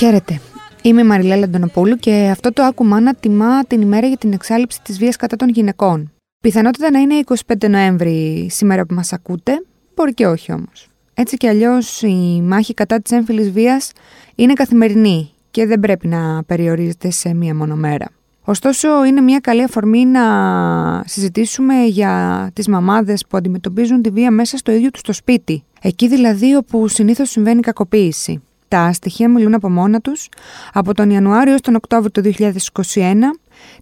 Χαίρετε. Είμαι η Μαριλέλα Αντωνοπούλου και αυτό το άκουμα να τιμά την ημέρα για την εξάλληψη της βίας κατά των γυναικών. Πιθανότητα να είναι 25 Νοέμβρη σήμερα που μας ακούτε, μπορεί και όχι όμως. Έτσι κι αλλιώς η μάχη κατά της έμφυλης βίας είναι καθημερινή και δεν πρέπει να περιορίζεται σε μία μόνο μέρα. Ωστόσο, είναι μια καλή αφορμή να συζητήσουμε για τις μαμάδες που αντιμετωπίζουν τη βία μέσα στο ίδιο τους το σπίτι. Εκεί δηλαδή όπου συνήθως συμβαίνει κακοποίηση. Τα στοιχεία μιλούν από μόνα τους. Από τον Ιανουάριο στον Οκτώβριο του 2021,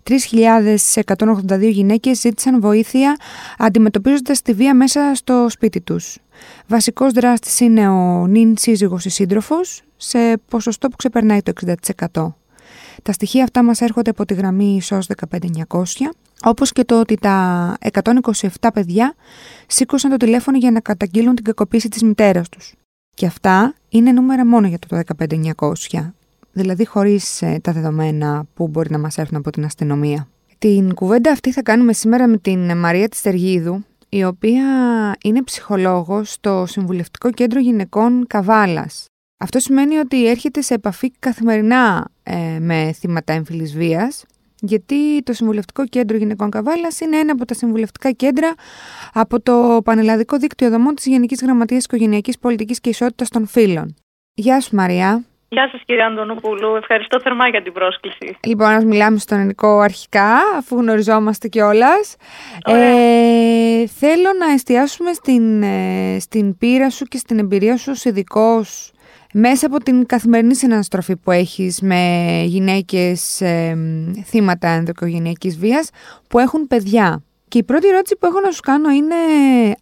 3.182 γυναίκες ζήτησαν βοήθεια αντιμετωπίζοντας τη βία μέσα στο σπίτι τους. Βασικός δράστης είναι ο νυν σύζυγος ή σύντροφος, σε ποσοστό που ξεπερνάει το 60%. Τα στοιχεία αυτά μας έρχονται από τη γραμμή SOS 15900, όπως και το ότι τα 127 παιδιά σήκωσαν το τηλέφωνο για να καταγγείλουν την κακοποίηση της μητέρας τους. Και αυτά είναι νούμερα μόνο για το 15900, δηλαδή χωρίς ε, τα δεδομένα που μπορεί να μας έρθουν από την αστυνομία. Την κουβέντα αυτή θα κάνουμε σήμερα με την Μαρία Τιστεργίδου, η οποία είναι ψυχολόγος στο Συμβουλευτικό Κέντρο Γυναικών Καβάλας. Αυτό σημαίνει ότι έρχεται σε επαφή καθημερινά ε, με θύματα έμφυλης βίας, γιατί το Συμβουλευτικό Κέντρο Γυναικών Καβάλας είναι ένα από τα συμβουλευτικά κέντρα από το Πανελλαδικό Δίκτυο Δομών της Γενικής Γραμματείας Οικογενειακής Πολιτικής και Ισότητας των Φύλων. Γεια σου Μαριά. Γεια σας κύριε Αντωνοπούλου, ευχαριστώ θερμά για την πρόσκληση. Λοιπόν, ας μιλάμε στον ελληνικό αρχικά, αφού γνωριζόμαστε κιόλας. Ε, θέλω να εστιάσουμε στην, ε, στην πείρα σου και στην εμπειρία σου ως ειδικός μέσα από την καθημερινή συναναστροφή που έχεις με γυναίκες ε, θύματα ενδοκογενειακής βίας που έχουν παιδιά. Και η πρώτη ερώτηση που έχω να σου κάνω είναι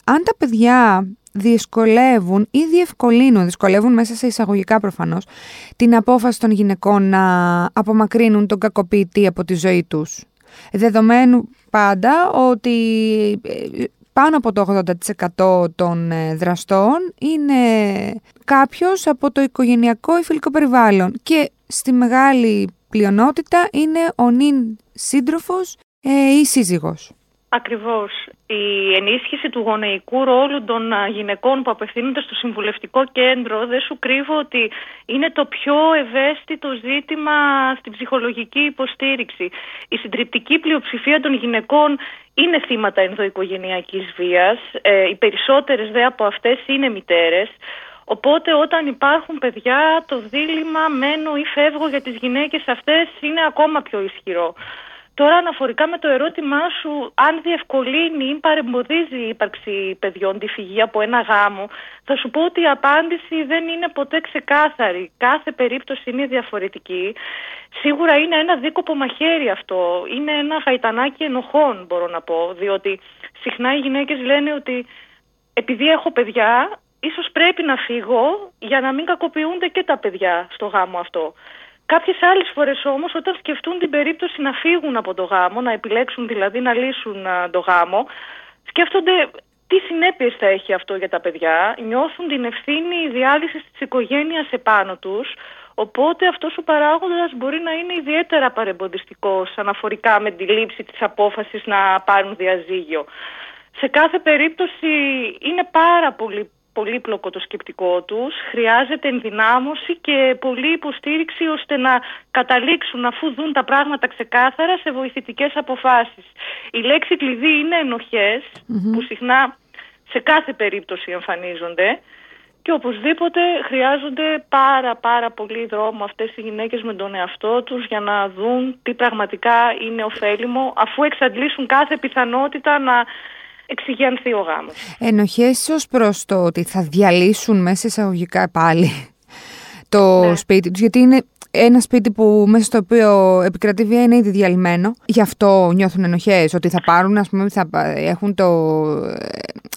αν τα παιδιά δυσκολεύουν ή διευκολύνουν, δυσκολεύουν μέσα σε εισαγωγικά προφανώς, την απόφαση των γυναικών να απομακρύνουν τον κακοποιητή από τη ζωή τους. Δεδομένου πάντα ότι ε, πάνω από το 80% των ε, δραστών είναι κάποιος από το οικογενειακό ή φιλικό περιβάλλον και στη μεγάλη πλειονότητα είναι ο νυν σύντροφος ε, ή σύζυγος. Ακριβώς. Η ενίσχυση του γονεϊκού ρόλου των γυναικών που απευθύνονται στο συμβουλευτικό κέντρο δεν σου κρύβω ότι είναι το πιο ευαίσθητο ζήτημα στην ψυχολογική υποστήριξη. Η συντριπτική πλειοψηφία των γυναικών είναι θύματα ενδοοικογενειακής βίας. Ε, οι περισσότερες δε από αυτές είναι μητέρες. Οπότε όταν υπάρχουν παιδιά το δίλημα μένω ή φεύγω για τις γυναίκες αυτές είναι ακόμα πιο ισχυρό. Τώρα αναφορικά με το ερώτημά σου αν διευκολύνει ή παρεμποδίζει η ύπαρξη παιδιών τη φυγή από ένα γάμο θα σου πω ότι η απάντηση δεν είναι ποτέ ξεκάθαρη. Κάθε περίπτωση είναι διαφορετική. Σίγουρα είναι ένα δίκοπο μαχαίρι αυτό. Είναι ένα γαϊτανάκι ενοχών μπορώ να πω διότι συχνά οι γυναίκες λένε ότι επειδή έχω παιδιά ίσως πρέπει να φύγω για να μην κακοποιούνται και τα παιδιά στο γάμο αυτό. Κάποιες άλλες φορές όμως, όταν σκεφτούν την περίπτωση να φύγουν από το γάμο, να επιλέξουν δηλαδή να λύσουν το γάμο, σκέφτονται τι συνέπειες θα έχει αυτό για τα παιδιά, νιώθουν την ευθύνη διάλυσης της οικογένειας επάνω τους. Οπότε αυτός ο παράγοντας μπορεί να είναι ιδιαίτερα παρεμποδιστικός αναφορικά με τη λήψη της απόφασης να πάρουν διαζύγιο. Σε κάθε περίπτωση είναι πάρα πολύ πολύπλοκο το σκεπτικό τους, χρειάζεται ενδυνάμωση και πολλή υποστήριξη ώστε να καταλήξουν αφού δουν τα πράγματα ξεκάθαρα σε βοηθητικές αποφάσεις. Η λέξη κλειδί είναι που συχνά σε κάθε περίπτωση εμφανίζονται. Και οπωσδήποτε χρειάζονται πάρα πάρα πολύ δρόμο αυτές οι γυναίκες με τον εαυτό τους για να δουν τι πραγματικά είναι ωφέλιμο αφού εξαντλήσουν κάθε πιθανότητα να εξηγιανθεί ο γάμος. Ενοχές ως προς το ότι θα διαλύσουν μέσα εισαγωγικά πάλι το ναι. σπίτι τους, γιατί είναι ένα σπίτι που μέσα στο οποίο επικρατεί βία είναι ήδη διαλυμένο. Γι' αυτό νιώθουν ενοχές, ότι θα πάρουν, ας πούμε, θα έχουν το,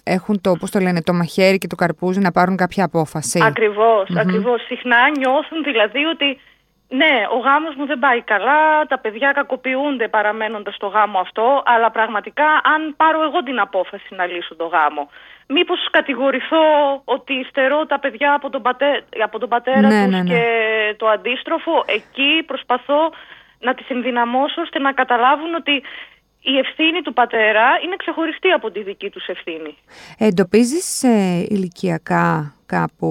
έχουν το, πώς το λένε, το μαχαίρι και το καρπούζι να πάρουν κάποια απόφαση. Ακριβώς, ακριβώς. Συχνά νιώθουν δηλαδή ότι ναι, ο γάμος μου δεν πάει καλά, τα παιδιά κακοποιούνται παραμένοντας στο γάμο αυτό, αλλά πραγματικά αν πάρω εγώ την απόφαση να λύσω το γάμο, μήπως κατηγορηθώ ότι στερώ τα παιδιά από τον, πατέ, από τον πατέρα ναι, τους ναι, ναι. και το αντίστροφο, εκεί προσπαθώ να τις ενδυναμώσω ώστε να καταλάβουν ότι η ευθύνη του πατέρα είναι ξεχωριστή από τη δική τους ευθύνη. Εντοπίζεις ε, ηλικιακά κάπου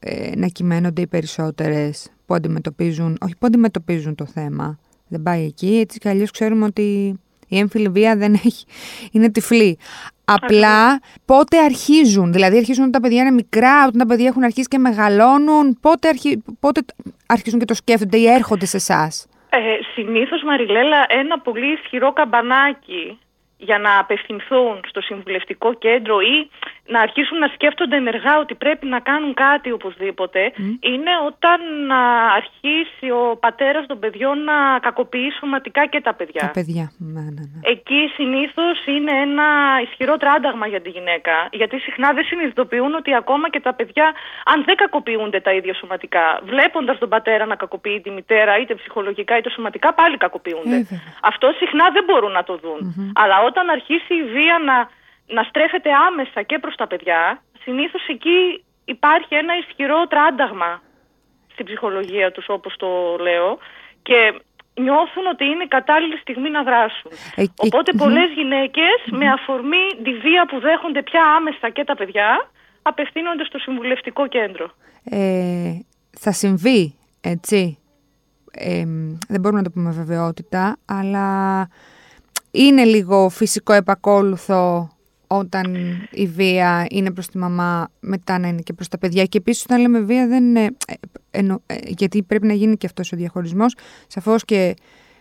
ε, να κυμαίνονται οι περισσότερες που αντιμετωπίζουν, όχι που αντιμετωπίζουν το θέμα. Δεν πάει εκεί, έτσι κι αλλιώς ξέρουμε ότι η έμφυλη βία δεν έχει, είναι τυφλή. Απλά πότε αρχίζουν, δηλαδή αρχίζουν όταν τα παιδιά είναι μικρά, όταν τα παιδιά έχουν αρχίσει και μεγαλώνουν, πότε, αρχι, πότε αρχίζουν και το σκέφτονται ή έρχονται σε εσάς; Ε, συνήθως Μαριλέλα ένα πολύ ισχυρό καμπανάκι για να απευθυνθούν στο συμβουλευτικό κέντρο ή να αρχίσουν να σκέφτονται ενεργά ότι πρέπει να κάνουν κάτι οπωσδήποτε είναι όταν να αρχίσει ο πατέρας των παιδιών να κακοποιεί σωματικά και τα παιδιά. Τα παιδιά, ναι, ναι, ναι. Εκεί συνήθως είναι ένα ισχυρό τράνταγμα για τη γυναίκα γιατί συχνά δεν συνειδητοποιούν ότι ακόμα και τα παιδιά αν δεν κακοποιούνται τα ίδια σωματικά βλέποντας τον πατέρα να κακοποιεί τη μητέρα είτε ψυχολογικά είτε σωματικά πάλι κακοποιούνται. Ε, Αυτό συχνά δεν μπορούν να το δουν. Αλλά όταν αρχίσει η βία να να στρέφεται άμεσα και προς τα παιδιά, συνήθως εκεί υπάρχει ένα ισχυρό τράνταγμα στην ψυχολογία τους όπως το λέω και νιώθουν ότι είναι κατάλληλη στιγμή να δράσουν. Ε, Οπότε πολλές με αφορμή τη βία που δέχονται πια άμεσα και τα παιδιά απευθύνονται στο συμβουλευτικό κέντρο. Ε, θα συμβεί, έτσι. Ε, δεν μπορούμε να το πούμε βεβαιότητα, αλλά είναι λίγο φυσικό επακόλουθο όταν η βία είναι προς τη μαμά, μετά να είναι και προς τα παιδιά. Και επίσης όταν λέμε βία δεν είναι, ε, ε, γιατί πρέπει να γίνει και αυτός ο διαχωρισμός. Σαφώς και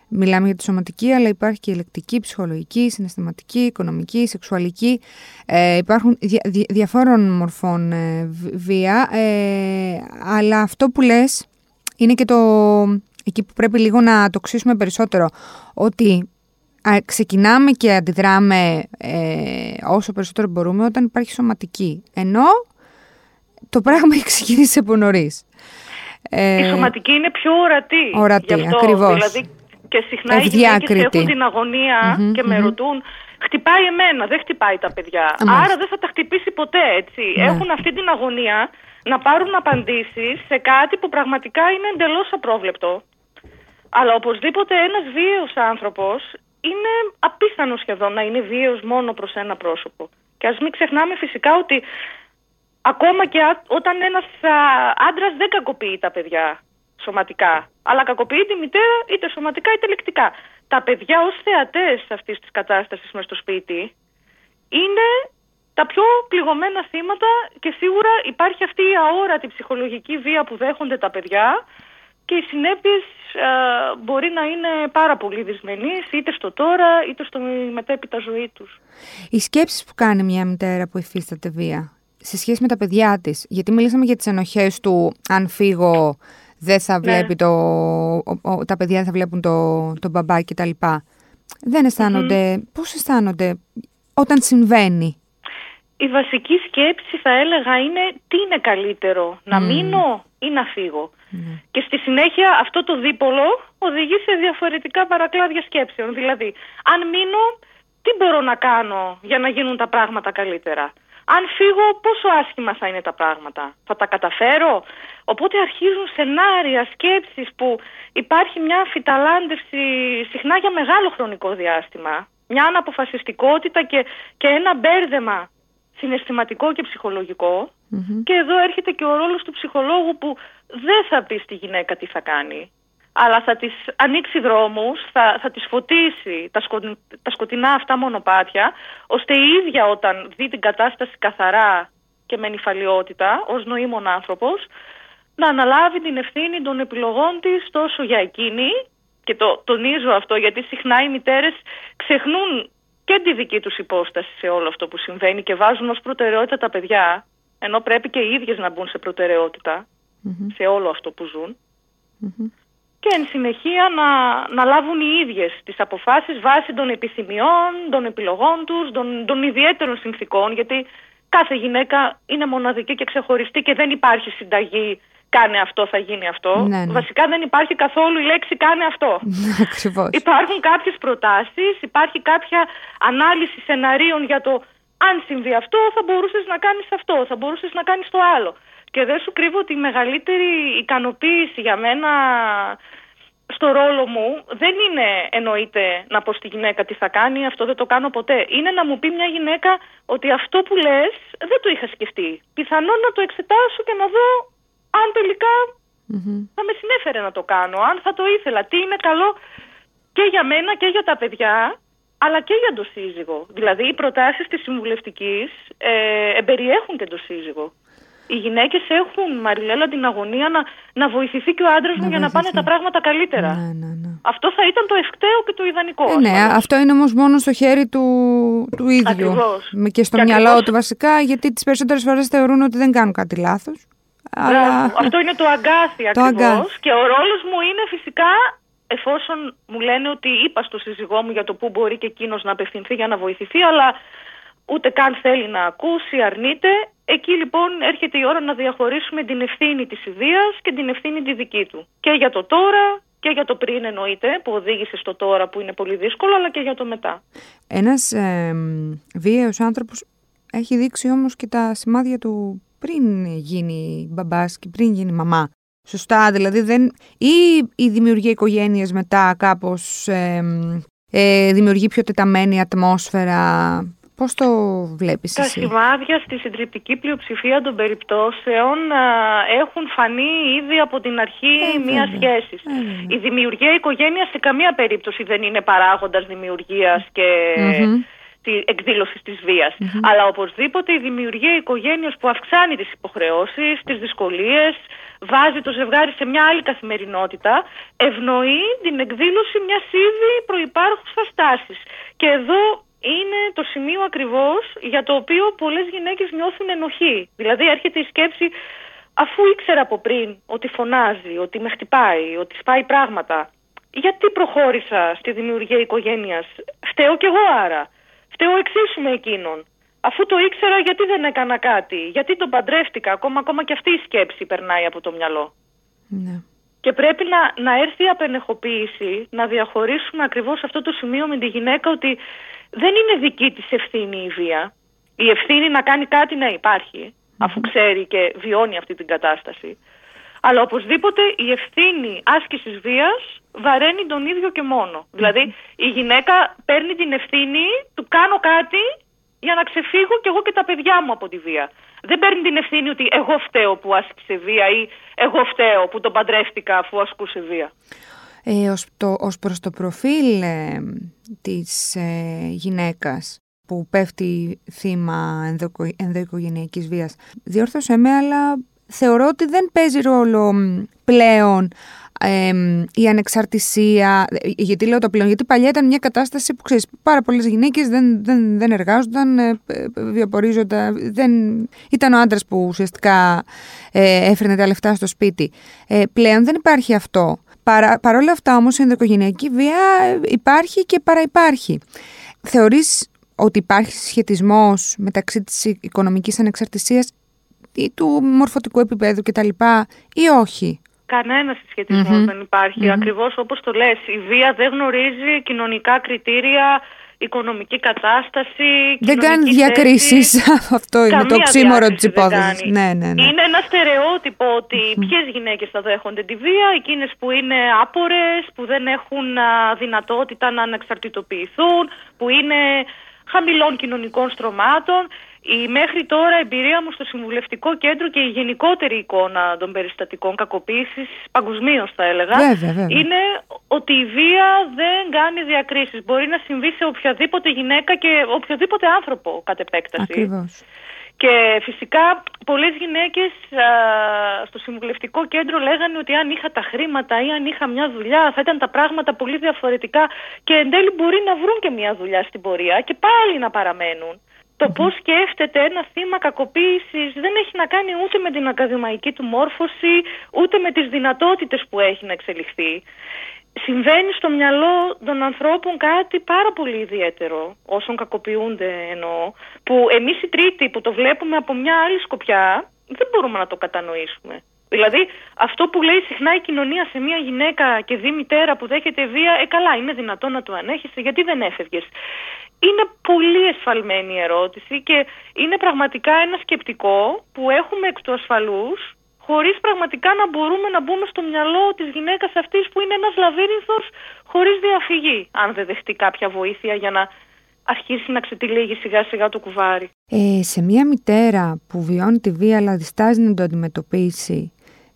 μιλάμε για τη σωματική, αλλά υπάρχει και η ελεκτική, ψυχολογική, συναισθηματική, οικονομική, σεξουαλική. Ε, υπάρχουν δια, διαφόρων μορφών βία, αλλά αυτό που λες είναι και το... Εκεί που πρέπει λίγο να το ξύσουμε περισσότερο, ότι ξεκινάμε και αντιδράμε ε, όσο περισσότερο μπορούμε όταν υπάρχει σωματική. Ενώ το πράγμα έχει ξεκινήσει από νωρίς. Ε, η σωματική είναι πιο ορατή. Ορατή, αυτό, ακριβώς. Δηλαδή και συχνά οι γυναίκες έχουν την αγωνια και με ρωτούν χτυπάει εμένα, δεν χτυπάει τα παιδιά. Άρα δεν θα τα χτυπήσει ποτέ, έτσι. Ναι. Έχουν αυτή την αγωνία να πάρουν απαντήσεις σε κάτι που πραγματικά είναι εντελώς απρόβλεπτο. Αλλά οπωσδήποτε ένας βίαιος άνθρωπος είναι απίθανο σχεδόν να είναι βίαιος μόνο προς ένα πρόσωπο. Και ας μην ξεχνάμε φυσικά ότι ακόμα και όταν ένας άντρας δεν κακοποιεί τα παιδιά σωματικά, αλλά κακοποιεί τη μητέρα είτε σωματικά είτε λεκτικά. Τα παιδιά ως θεατές αυτής της κατάστασης μες στο σπίτι είναι τα πιο πληγωμένα θύματα και σίγουρα υπάρχει αυτή η αόρατη ψυχολογική βία που δέχονται τα παιδιά και οι συνέπειες μπορεί να είναι πάρα πολύ δυσμενείς είτε στο τώρα είτε στο μετέπειτα ζωή τους. Οι σκέψεις που κάνει μια μητέρα που υφίσταται βία σε σχέση με τα παιδιά της, γιατί μιλήσαμε για τις ενοχές του αν φύγω δεν θα ναι. βλέπει το, τα παιδιά θα βλέπουν το, το μπαμπά κτλ. Δεν αισθάνονται, mm πώς αισθάνονται όταν συμβαίνει. Η βασική σκέψη θα έλεγα είναι τι είναι καλύτερο, να μείνω ή να φύγω. Ναι. Και στη συνέχεια αυτό το δίπολο οδηγεί σε διαφορετικά παρακλάδια σκέψεων. Δηλαδή, αν μείνω, τι μπορώ να κάνω για να γίνουν τα πράγματα καλύτερα; Αν φύγω, πόσο άσχημα θα είναι τα πράγματα; Θα τα καταφέρω; Οπότε αρχίζουν σενάρια, σκέψεις που υπάρχει μια φυταλάντευση συχνά για μεγάλο χρονικό διάστημα. Μια αναποφασιστικότητα και, και ένα μπέρδεμα συναισθηματικό και ψυχολογικο Και εδώ έρχεται και ο ρόλος του ψυχολόγου που δεν θα πεις στη γυναίκα τι θα κάνει. Αλλά θα της ανοίξει δρόμους, θα, θα της φωτίσει τα, τα σκοτεινά αυτά μονοπάτια, ώστε η ίδια όταν δει την κατάσταση καθαρά και με νυφαλιότητα, ως νοήμων άνθρωπος, να αναλάβει την ευθύνη των επιλογών της τόσο για εκείνη, και το τονίζω αυτό γιατί συχνά οι μητέρες ξεχνούν και τη δική τους υπόσταση σε όλο αυτό που συμβαίνει και βάζουν ως προτεραιότητα τα παιδιά, ενώ πρέπει και οι ίδιες να μπουν σε προτεραιοτητα σε όλο αυτό που ζουν. Και εν συνεχεία να, να λάβουν οι ίδιες τις αποφάσεις βάσει των επιθυμιών, των επιλογών τους, των, των ιδιαίτερων συνθήκων, γιατί κάθε γυναίκα είναι μοναδική και ξεχωριστή και δεν υπάρχει συνταγή κάνε αυτό, θα γίνει αυτό. Ναι, ναι. Βασικά δεν υπάρχει καθόλου η λέξη κάνε αυτό. Ακριβώς. Υπάρχουν κάποιες προτάσεις, υπάρχει κάποια ανάλυση σεναρίων για το αν συμβεί αυτό θα μπορούσες να κάνεις αυτό, θα μπορούσες να κάνεις το άλλο. Και δεν σου κρύβω ότι η μεγαλύτερη ικανοποίηση για μένα στο ρόλο μου δεν είναι εννοείται να πω στη γυναίκα τι θα κάνει, αυτό δεν το κάνω ποτέ. Είναι να μου πει μια γυναίκα ότι αυτό που λες δεν το είχα σκεφτεί. Πιθανόν να το εξετάσω και να δω αν τελικά θα με συνέφερε να το κάνω, αν θα το ήθελα. Τι είναι καλό και για μένα και για τα παιδιά, αλλά και για το σύζυγο. Δηλαδή οι προτάσεις της συμβουλευτικής ε, εμπεριέχουν και το σύζυγο οι γυναίκες έχουν, Μαριλέλα, την αγωνία να, να βοηθηθεί και ο άντρας μου για να πάνε τα πράγματα καλύτερα. Ναι, ναι, ναι. Αυτό θα ήταν το ευκταίο και το ιδανικό. Ε, ναι, αυτό είναι όμως μόνο στο χέρι του, του ίδιου. Ακριβώς. Και στο μυαλό του βασικά, γιατί τις περισσότερες φορές θεωρούν ότι δεν κάνουν κάτι λάθος. Αλλά... Αυτό είναι το αγκάθι ακριβώς. Και ο ρόλος μου είναι φυσικά εφόσον μου λένε ότι είπα στο σύζυγό μου για το πού μπορεί και εκείνος να απευθυνθεί για να βοηθηθεί, αλλά ούτε καν θέλει να ακούσει, αρνείται. Εκεί λοιπόν έρχεται η ώρα να διαχωρίσουμε την ευθύνη της ιδείας και την ευθύνη τη δική του. Και για το τώρα και για το πριν εννοείται που οδήγησε στο τώρα που είναι πολύ δύσκολο αλλά και για το μετά. Ένας ε, βίαιος άνθρωπος έχει δείξει όμως και τα σημάδια του πριν γίνει μπαμπάς και πριν γίνει μαμά. Σωστά, δηλαδή δεν... ή η δημιουργία οικογένειας μετά κάπως ε, ε, δημιουργεί πιο τεταμένη ατμόσφαιρα Πώς το βλέπεις Τα σημάδια στη συντριπτική πλειοψηφία των περιπτώσεων έχουν φανεί ήδη από την αρχή ε, μιας σχέσης. Ε, η δημιουργία οικογένειας σε καμία περίπτωση δεν είναι παράγοντας δημιουργίας και mm-hmm. Εκδήλωση της βίας. Αλλά οπωσδήποτε η δημιουργία οικογένειας που αυξάνει τις υποχρεώσεις, τις δυσκολίες, βάζει το ζευγάρι σε μια άλλη καθημερινότητα, ευνοεί την εκδήλωση μιας ήδη προϋπάρχουσας τάσης. Και εδώ είναι το σημείο ακριβώς για το οποίο πολλές γυναίκες νιώθουν ενοχή. Δηλαδή έρχεται η σκέψη αφού ήξερα από πριν ότι φωνάζει, ότι με χτυπάει, ότι σπάει πράγματα. Γιατί προχώρησα στη δημιουργία οικογένειας; Φταίω κι εγώ άρα. Φταίω εξίσου με εκείνον. Αφού το ήξερα γιατί δεν έκανα κάτι; Γιατί τον παντρεύτηκα; Ακόμα, ακόμα και αυτή η σκέψη περνάει από το μυαλό. Ναι. Και πρέπει να, να έρθει η απενεχοποίηση, να διαχωρίσουμε ακριβώς αυτό το σημείο με τη γυναίκα ότι δεν είναι δική της ευθύνη η βία. Η ευθύνη να κάνει κάτι να υπαρχει αφού ξέρει και βιώνει αυτή την κατάσταση. Αλλά οπωσδήποτε η ευθύνη άσκησης βίας βαραίνει τον ίδιο και μόνο. Δηλαδή η γυναίκα παίρνει την ευθύνη του κάνω κάτι για να ξεφύγω κι εγώ και τα παιδιά μου από τη βία. Δεν παίρνει την ευθύνη ότι εγώ φταίω που άσκησε βία ή εγώ φταίω που τον παντρεύτηκα αφού ασκούσε βία. Ε, ως, το, ως προς το προφίλ ε, της ε, γυναίκας που πέφτει θύμα ενδοοικο, ενδοοικογενειακής βίας. Διόρθωσέ με, αλλά θεωρώ ότι δεν παίζει ρόλο πλέον η ανεξαρτησία. Γιατί λέω το πλέον, γιατί παλιά ήταν μια κατάσταση που ξέρεις, πάρα πολλές γυναίκες δεν, δεν, δεν εργάζονταν, ε, βιοπορίζονταν. Δεν... Ήταν ο άντρας που ουσιαστικά ε, έφερνε τα λεφτά στο σπίτι. Ε, πλέον δεν υπάρχει αυτό. Παρ' όλα αυτά όμως η ενδοικογενειακή βία υπάρχει και παραυπάρχει. Θεωρείς ότι υπάρχει σχετισμός μεταξύ της οικονομικής ανεξαρτησίας ή του μορφωτικού επίπεδου κτλ. ή όχι; Κανένα δεν υπάρχει. Mm-hmm. Ακριβώς όπως το λες, η βία δεν γνωρίζει κοινωνικά κριτήρια, οικονομική κατάσταση. Δεν κάνεις διακρίσεις. Αυτό είναι το ξύμορο της υπόθεσης. Ναι, ναι, ναι. Είναι ένα στερεότυπο ότι ποιες γυναίκες θα δέχονται τη βία, εκείνες που είναι άπορες, που δεν έχουν δυνατότητα να ανεξαρτητοποιηθούν, που είναι χαμηλών κοινωνικών στρωμάτων. Η μέχρι τώρα εμπειρία μου στο Συμβουλευτικό Κέντρο και η γενικότερη εικόνα των περιστατικών κακοποίησης, παγκοσμίως θα έλεγα, είναι ότι η βία δεν κάνει διακρίσεις. Μπορεί να συμβεί σε οποιαδήποτε γυναίκα και οποιοδήποτε άνθρωπο κατ' επέκταση. Ακριβώς. Και φυσικά πολλές γυναίκες στο Συμβουλευτικό Κέντρο λέγανε ότι αν είχα τα χρήματα ή αν είχα μια δουλειά θα ήταν τα πράγματα πολύ διαφορετικά και εν τέλει μπορεί να βρουν και μια δουλειά στην πορεία και πάλι να παραμένουν. Το πώς σκέφτεται ένα θύμα κακοποίησης δεν έχει να κάνει ούτε με την ακαδημαϊκή του μόρφωση, ούτε με τις δυνατότητες που έχει να εξελιχθεί. Συμβαίνει στο μυαλό των ανθρώπων κάτι πάρα πολύ ιδιαίτερο, όσων κακοποιούνται εννοώ, που εμείς οι τρίτοι που το βλέπουμε από μια άλλη σκοπιά δεν μπορούμε να το κατανοήσουμε. Δηλαδή, αυτό που λέει συχνά η κοινωνία σε μια γυναίκα και δει μητέρα που δέχεται βία, ε καλά, είναι δυνατό να το ανέχεσαι, γιατί δεν έφευγες. Είναι πολύ εσφαλμένη η ερώτηση και είναι πραγματικά ένα σκεπτικό που έχουμε εκ του ασφαλούς χωρίς πραγματικά να μπορούμε να μπούμε στο μυαλό της γυναίκας αυτής που είναι ένας λαβύρινθος χωρίς διαφυγή, αν δεν δεχτεί κάποια βοήθεια για να αρχίσει να ξετυλίγει σιγά σιγά το κουβάρι. Ε, σε μια μητέρα που βιώνει τη βία αλλά διστάζει να το αντιμετωπίσει,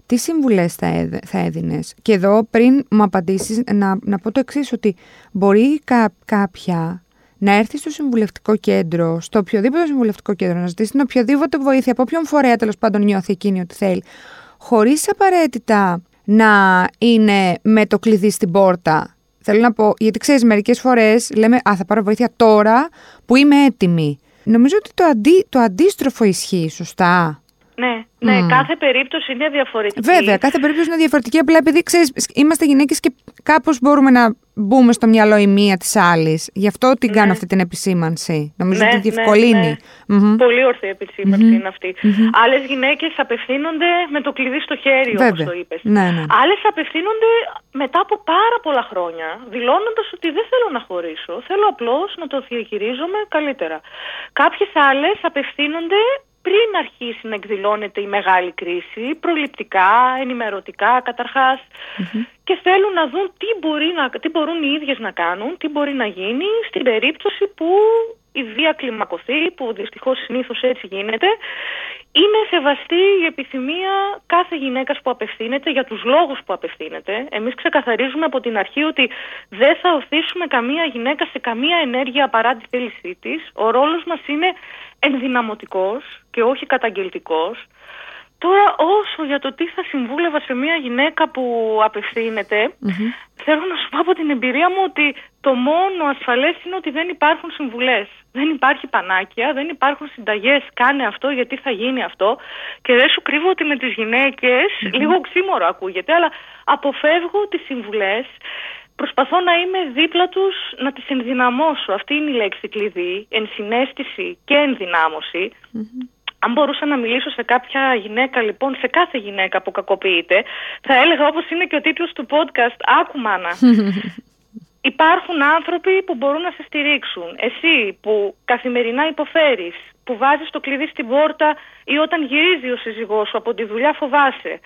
τι συμβουλές θα, θα έδινες; Και εδώ πριν μου απαντήσεις να, να πω το εξής ότι μπορεί κάποια να έρθει στο συμβουλευτικό κέντρο, στο οποιοδήποτε συμβουλευτικό κέντρο, να ζητήσει την οποιοδήποτε βοήθεια, από όποιον φορέα τέλος πάντων νιώθει εκείνη ότι θέλει, χωρίς απαραίτητα να είναι με το κλειδί στην πόρτα. Θέλω να πω, γιατί ξέρεις, μερικές φορές λέμε Α, θα πάρω βοήθεια τώρα που είμαι έτοιμη. Νομίζω ότι το, αντί, το αντίστροφο ισχύει, σωστά. Ναι, ναι, κάθε περίπτωση είναι διαφορετική. Βέβαια, κάθε περίπτωση είναι διαφορετική. Απλά επειδή ξέρεις, είμαστε γυναίκες και κάπως μπορούμε να μπούμε στο μυαλό η μία της άλλης. Γι' αυτό την ναι. κάνω αυτή την επισήμανση. Νομίζω ναι, ότι διευκολύνει. Ναι, ναι. Πολύ ορθή επισήμανση είναι αυτή. Mm-hmm. Άλλες γυναίκες απευθύνονται με το κλειδί στο χέρι, όπως το είπες. Ναι, ναι. Άλλες απευθύνονται μετά από πάρα πολλά χρόνια, δηλώνοντας ότι δεν θέλω να χωρίσω. Θέλω απλώς να το διαχειρίζομαι καλύτερα. Κάποιες άλλες απευθύνονται πριν αρχίσει να εκδηλώνεται η μεγάλη κρίση, προληπτικά, ενημερωτικά και θέλουν να δουν τι, μπορεί να, τι μπορούν οι ίδιες να κάνουν, τι μπορεί να γίνει στην περίπτωση που η βία κλιμακωθεί, που δυστυχώς συνήθως έτσι γίνεται. Είναι σεβαστή η επιθυμία κάθε γυναίκας που απευθύνεται για τους λόγους που απευθύνεται. Εμείς ξεκαθαρίζουμε από την αρχή ότι δεν θα οθήσουμε καμία γυναίκα σε καμία ενέργεια παρά τη θέλησή της. Ο ρόλος μας είναι ενδυναμωτικός και όχι καταγγελτικός. Τώρα όσο για το τι θα συμβούλευα σε μια γυναίκα που απευθυνεται θέλω να σου πω από την εμπειρία μου ότι το μόνο ασφαλές είναι ότι δεν υπάρχουν συμβουλές. Δεν υπάρχει πανάκια, δεν υπάρχουν συνταγές, κάνε αυτό γιατί θα γίνει αυτό. Και δεν σου κρύβω ότι με τις γυναικες λίγο ξύμορο ακούγεται, αλλά αποφεύγω τις συμβουλές προσπαθώ να είμαι δίπλα τους να τις ενδυναμώσω. Αυτή είναι η λέξη κλειδί, ενσυναίσθηση και ενδυνάμωση. Αν μπορούσα να μιλήσω σε κάποια γυναίκα, λοιπόν, σε κάθε γυναίκα που κακοποιείται, θα έλεγα όπως είναι και ο τίτλος του podcast, άκου μάνα. Υπάρχουν άνθρωποι που μπορούν να σε στηρίξουν. Εσύ που καθημερινά υποφέρεις, που βάζεις το κλειδί στην πόρτα ή όταν γυρίζει ο σύζυγός σου από τη δουλειά φοβάσαι.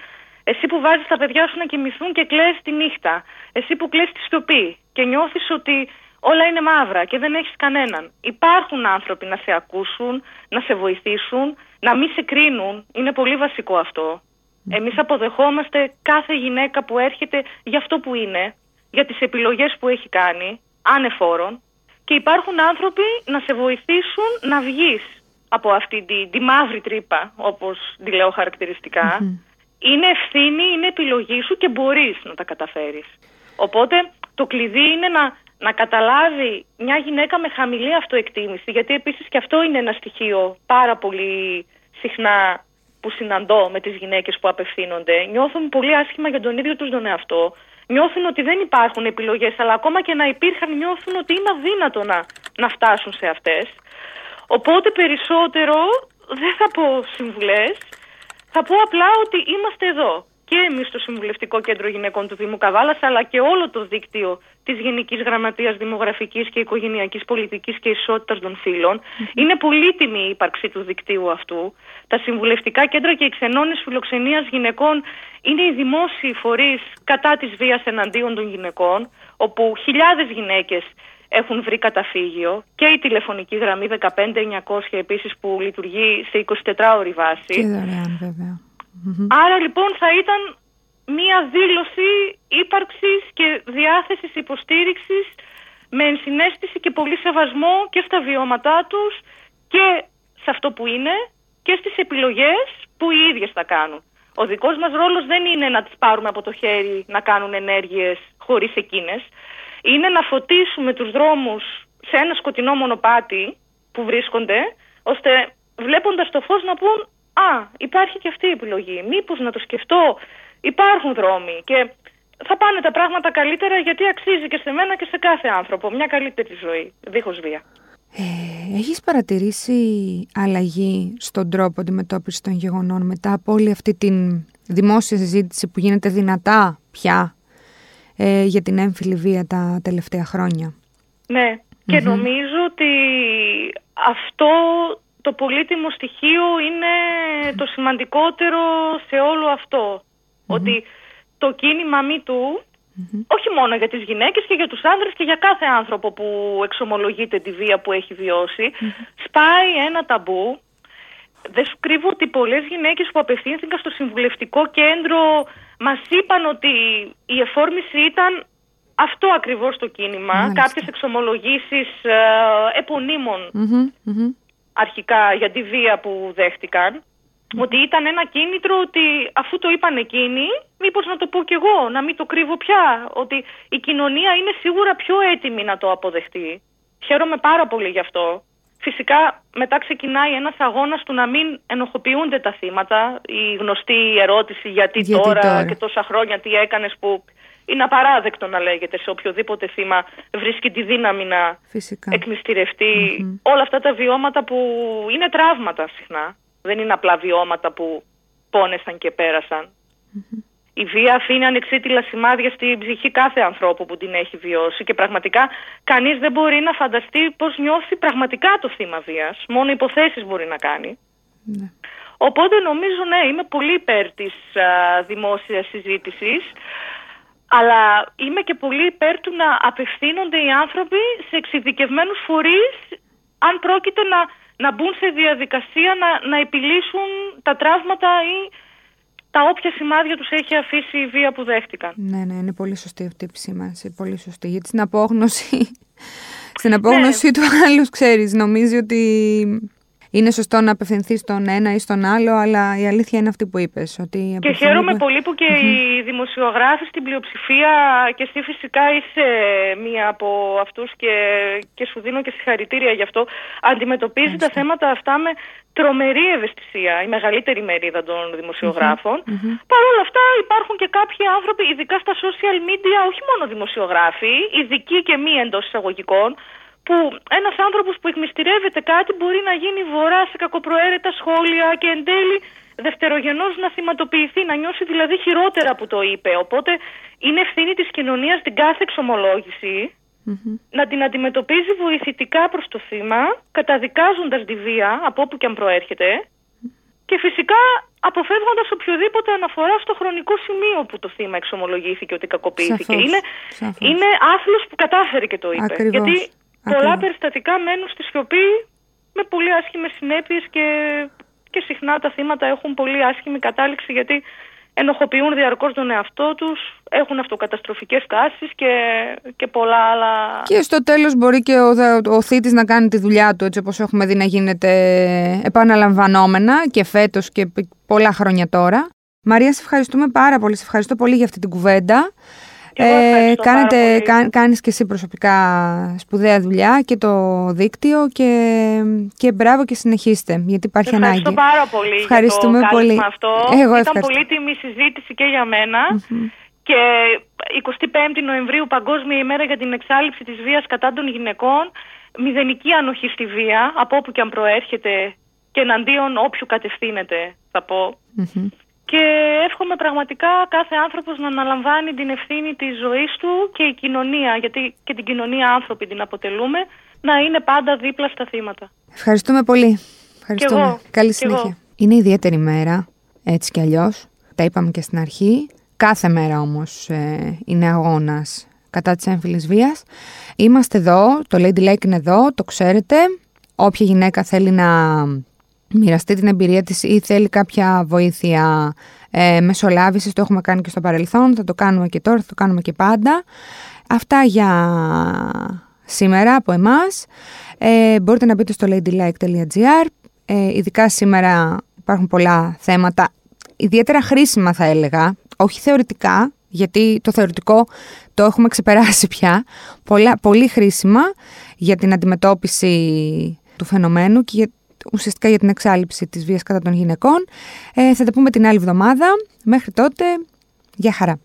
Εσύ που βάζεις τα παιδιά σου να κοιμηθούν και κλαις τη νύχτα. Εσύ που κλαις τη σιωπή και νιώθεις ότι όλα είναι μαύρα και δεν έχεις κανέναν. Υπάρχουν άνθρωποι να σε ακούσουν, να σε βοηθήσουν, να μην σε κρίνουν. Είναι πολύ βασικό αυτό. Εμείς αποδεχόμαστε κάθε γυναίκα που έρχεται για αυτό που είναι, για τις επιλογές που έχει κάνει, ανεφόρον. Και υπάρχουν άνθρωποι να σε βοηθήσουν να βγεις από αυτή τη, τη μαύρη τρύπα, όπως τη λέω είναι ευθύνη, είναι επιλογή σου και μπορείς να τα καταφέρεις. Οπότε το κλειδί είναι να, να καταλάβει μια γυναίκα με χαμηλή αυτοεκτίμηση, γιατί επίσης και αυτό είναι ένα στοιχείο πάρα πολύ συχνά που συναντώ με τις γυναίκες που απευθύνονται. Νιώθουν πολύ άσχημα για τον ίδιο τους τον εαυτό. Νιώθουν ότι δεν υπάρχουν επιλογές, αλλά ακόμα και να υπήρχαν νιώθουν ότι είναι αδύνατο να, να φτάσουν σε αυτές. Οπότε περισσότερο δεν θα πω συμβουλές, θα πω απλά ότι είμαστε εδώ και εμείς στο Συμβουλευτικό Κέντρο Γυναικών του Δήμου Καβάλα, αλλά και όλο το δίκτυο της Γενικής Γραμματείας Δημογραφικής και Οικογενειακής Πολιτικής και Ισότητας των φυλων Είναι πολύτιμη η ύπαρξη του δικτύου αυτού. Τα Συμβουλευτικά Κέντρα και οι Ξενώνες Φιλοξενίας Γυναικών είναι οι δημόσιοι φορείς κατά της βίας εναντίον των γυναικών, όπου χιλιάδες γυναίκες έχουν βρει καταφύγιο και η τηλεφωνική γραμμή 15900 επίσης που λειτουργεί σε 24 ώρη βάση. Και δωρεάν βέβαια. Άρα λοιπόν θα ήταν μία δήλωση ύπαρξης και διάθεσης υποστήριξης με ενσυναίσθηση και πολύ σεβασμό και στα βιώματά τους και σε αυτό που είναι και στις επιλογές που οι ίδιες θα κάνουν. Ο δικός μας ρόλος δεν είναι να τις πάρουμε από το χέρι να κάνουν ενέργειες χωρίς εκείνες είναι να φωτίσουμε τους δρόμους σε ένα σκοτεινό μονοπάτι που βρίσκονται, ώστε βλέποντας το φως να πούν «Α, υπάρχει και αυτή η επιλογή, μήπως να το σκεφτώ, υπάρχουν δρόμοι» και θα πάνε τα πράγματα καλύτερα γιατί αξίζει και σε μένα και σε κάθε άνθρωπο μια καλύτερη ζωή, δίχως βία. Ε, έχεις παρατηρήσει αλλαγή στον τρόπο αντιμετώπισης των γεγονών μετά από όλη αυτή την δημόσια συζήτηση που γίνεται δυνατά πια ε, για την έμφυλη βία τα τελευταία χρόνια; Ναι, και νομίζω ότι αυτό το πολύτιμο στοιχείο είναι το σημαντικότερο σε όλο Ότι το κίνημα μη του, όχι μόνο για τις γυναίκες και για τους άνδρες και για κάθε άνθρωπο που εξομολογείται τη βία που έχει σπάει ένα ταμπού. Δεν σου κρύβω ότι πολλές γυναίκες που απευθύνθηκαν στο συμβουλευτικό κέντρο μας είπαν ότι η εφόρμηση ήταν αυτό ακριβώς το κίνημα. Μάλιστα. Κάποιες εξομολογήσεις ε, επωνυμων αρχικά για τη βία που δέχτηκαν. Ότι ήταν ένα κίνητρο ότι αφού το είπαν εκείνοι, μήπως να το πω κι εγώ, να μην το κρύβω πια. Ότι η κοινωνία είναι σίγουρα πιο έτοιμη να το αποδεχτεί. Χαίρομαι πάρα πολύ γι' αυτό. Φυσικά μετά ξεκινάει ένας αγώνας του να μην ενοχοποιούνται τα θύματα. Η γνωστή ερώτηση γιατί, γιατί τώρα, και τόσα χρόνια τι έκανες που είναι απαράδεκτο να λέγεται σε οποιοδήποτε θύμα βρίσκει τη δύναμη να Φυσικά. εκμυστηρευτει όλα αυτά τα βιώματα που είναι τραύματα συχνά. Δεν είναι απλά βιώματα που πόνεσαν και περασαν Η βία αφήνει ανεξίτηλα σημάδια στην ψυχή κάθε ανθρώπου που την έχει βιώσει και πραγματικά κανείς δεν μπορεί να φανταστεί πώς νιώθει πραγματικά το θύμα βίας. Μόνο υποθέσεις μπορεί να κάνει. Ναι. Οπότε νομίζω ναι, είμαι πολύ υπέρ της α, δημόσιας συζήτησης αλλά είμαι και πολύ υπέρ του να απευθύνονται οι άνθρωποι σε εξειδικευμένους φορείς αν πρόκειται να, να μπουν σε διαδικασία να, να επιλύσουν τα τραύματα ή τα όποια σημάδια τους έχει αφήσει η βία που δέχτηκαν. Ναι, ναι, είναι πολύ σωστή αυτή η επισήμανση, πολύ σωστή. Γιατί στην απόγνωση, στην απόγνωση ναι. του άλλους, ξέρεις, νομίζει ότι είναι σωστό να απευθυνθείς στον ένα ή στον άλλο, αλλά η αλήθεια είναι αυτή που είπες. Και χαίρομαι πολύ που και οι δημοσιογράφοι στην πλειοψηφία και εσύ φυσικά είσαι μία από αυτούς και, και σου δίνω και συγχαρητήρια γι' αυτό. Αντιμετωπίζει τα θέματα αυτά με τρομερή ευαισθησία, η μεγαλύτερη μερίδα των δημοσιογραφων Παρ' όλα αυτά υπάρχουν και κάποιοι άνθρωποι, ειδικά στα social media, όχι μόνο δημοσιογράφοι, ειδικοί και μη εντός εισαγωγικών, που ένας άνθρωπος που εκμυστηρεύεται κάτι μπορεί να γίνει βορρά σε κακοπροαίρετα σχόλια και εν τέλει δευτερογενώς να θυματοποιηθεί, να νιώσει δηλαδή χειρότερα που το είπε. Οπότε είναι ευθύνη της κοινωνίας την κάθε να την αντιμετωπίζει βοηθητικά προς το θύμα, καταδικάζοντας τη βία από όπου και αν προέρχεται και φυσικά αποφεύγοντας οποιοδήποτε αναφορά στο χρονικό σημείο που το θύμα εξομολογήθηκε ότι κακοποιήθηκε. είναι, είναι άθλος που κατάφερε και το είπε. Γιατί Πολλά περιστατικά μένουν στη σιωπή με πολύ άσχημες συνέπειες και, και συχνά τα θύματα έχουν πολύ άσχημη κατάληξη γιατί ενοχοποιούν διαρκώς τον εαυτό τους, έχουν αυτοκαταστροφικές τάσεις και, και πολλά άλλα. Και στο τέλος μπορεί και ο, ο θήτης να κάνει τη δουλειά του έτσι όπως έχουμε δει να γίνεται επαναλαμβανόμενα και φέτος και πολλά χρόνια τώρα. Μαρία, σε ευχαριστούμε πάρα πολύ. Σε ευχαριστώ πολύ για αυτή την κουβέντα. Ε, κάνετε, κάνεις και εσύ προσωπικά σπουδαία δουλειά και το δίκτυο και, και μπράβο και συνεχίστε γιατί υπάρχει ανάγκη. Ευχαριστώ πάρα πολύ Ευχαριστούμε για το πολύ. αυτό. Εγώ Ήταν πολύτιμη συζήτηση και για μένα. Και 25 Νοεμβρίου Παγκόσμια ημέρα για την εξάλληψη της βίας κατά των γυναικών μηδενική ανοχή στη βία από όπου και αν προέρχεται και εναντίον όποιου κατευθύνεται θα πω. Και εύχομαι πραγματικά κάθε άνθρωπος να αναλαμβάνει την ευθύνη της ζωής του και η κοινωνία, γιατί και την κοινωνία άνθρωποι την αποτελούμε, να είναι πάντα δίπλα στα θύματα. Ευχαριστούμε πολύ. Ευχαριστούμε. Καλή συνέχεια. Είναι ιδιαίτερη μέρα, έτσι κι αλλιώς. Τα είπαμε και στην αρχή. Κάθε μέρα όμως ε, είναι αγώνας κατά της έμφυλης βίας. Είμαστε εδώ, το Lady Lake είναι εδώ, το ξέρετε. Όποια γυναίκα θέλει να μοιραστεί την εμπειρία της ή θέλει κάποια βοήθεια ε, μεσολάβησης, το έχουμε κάνει και στο παρελθόν, θα το κάνουμε και τώρα, θα το κάνουμε και πάντα. Αυτά για σήμερα από εμάς. Ε, μπορείτε να μπείτε στο ladylike.gr. Ε, ειδικά σήμερα υπάρχουν πολλά θέματα, ιδιαίτερα χρήσιμα θα έλεγα, όχι θεωρητικά, γιατί το θεωρητικό το έχουμε ξεπεράσει πια, πολλά, πολύ χρήσιμα για την αντιμετώπιση του φαινομένου και για ουσιαστικά για την εξάλληψη της βίας κατά των γυναικών. Ε, θα τα πούμε την άλλη εβδομάδα. Μέχρι τότε, γεια χαρά.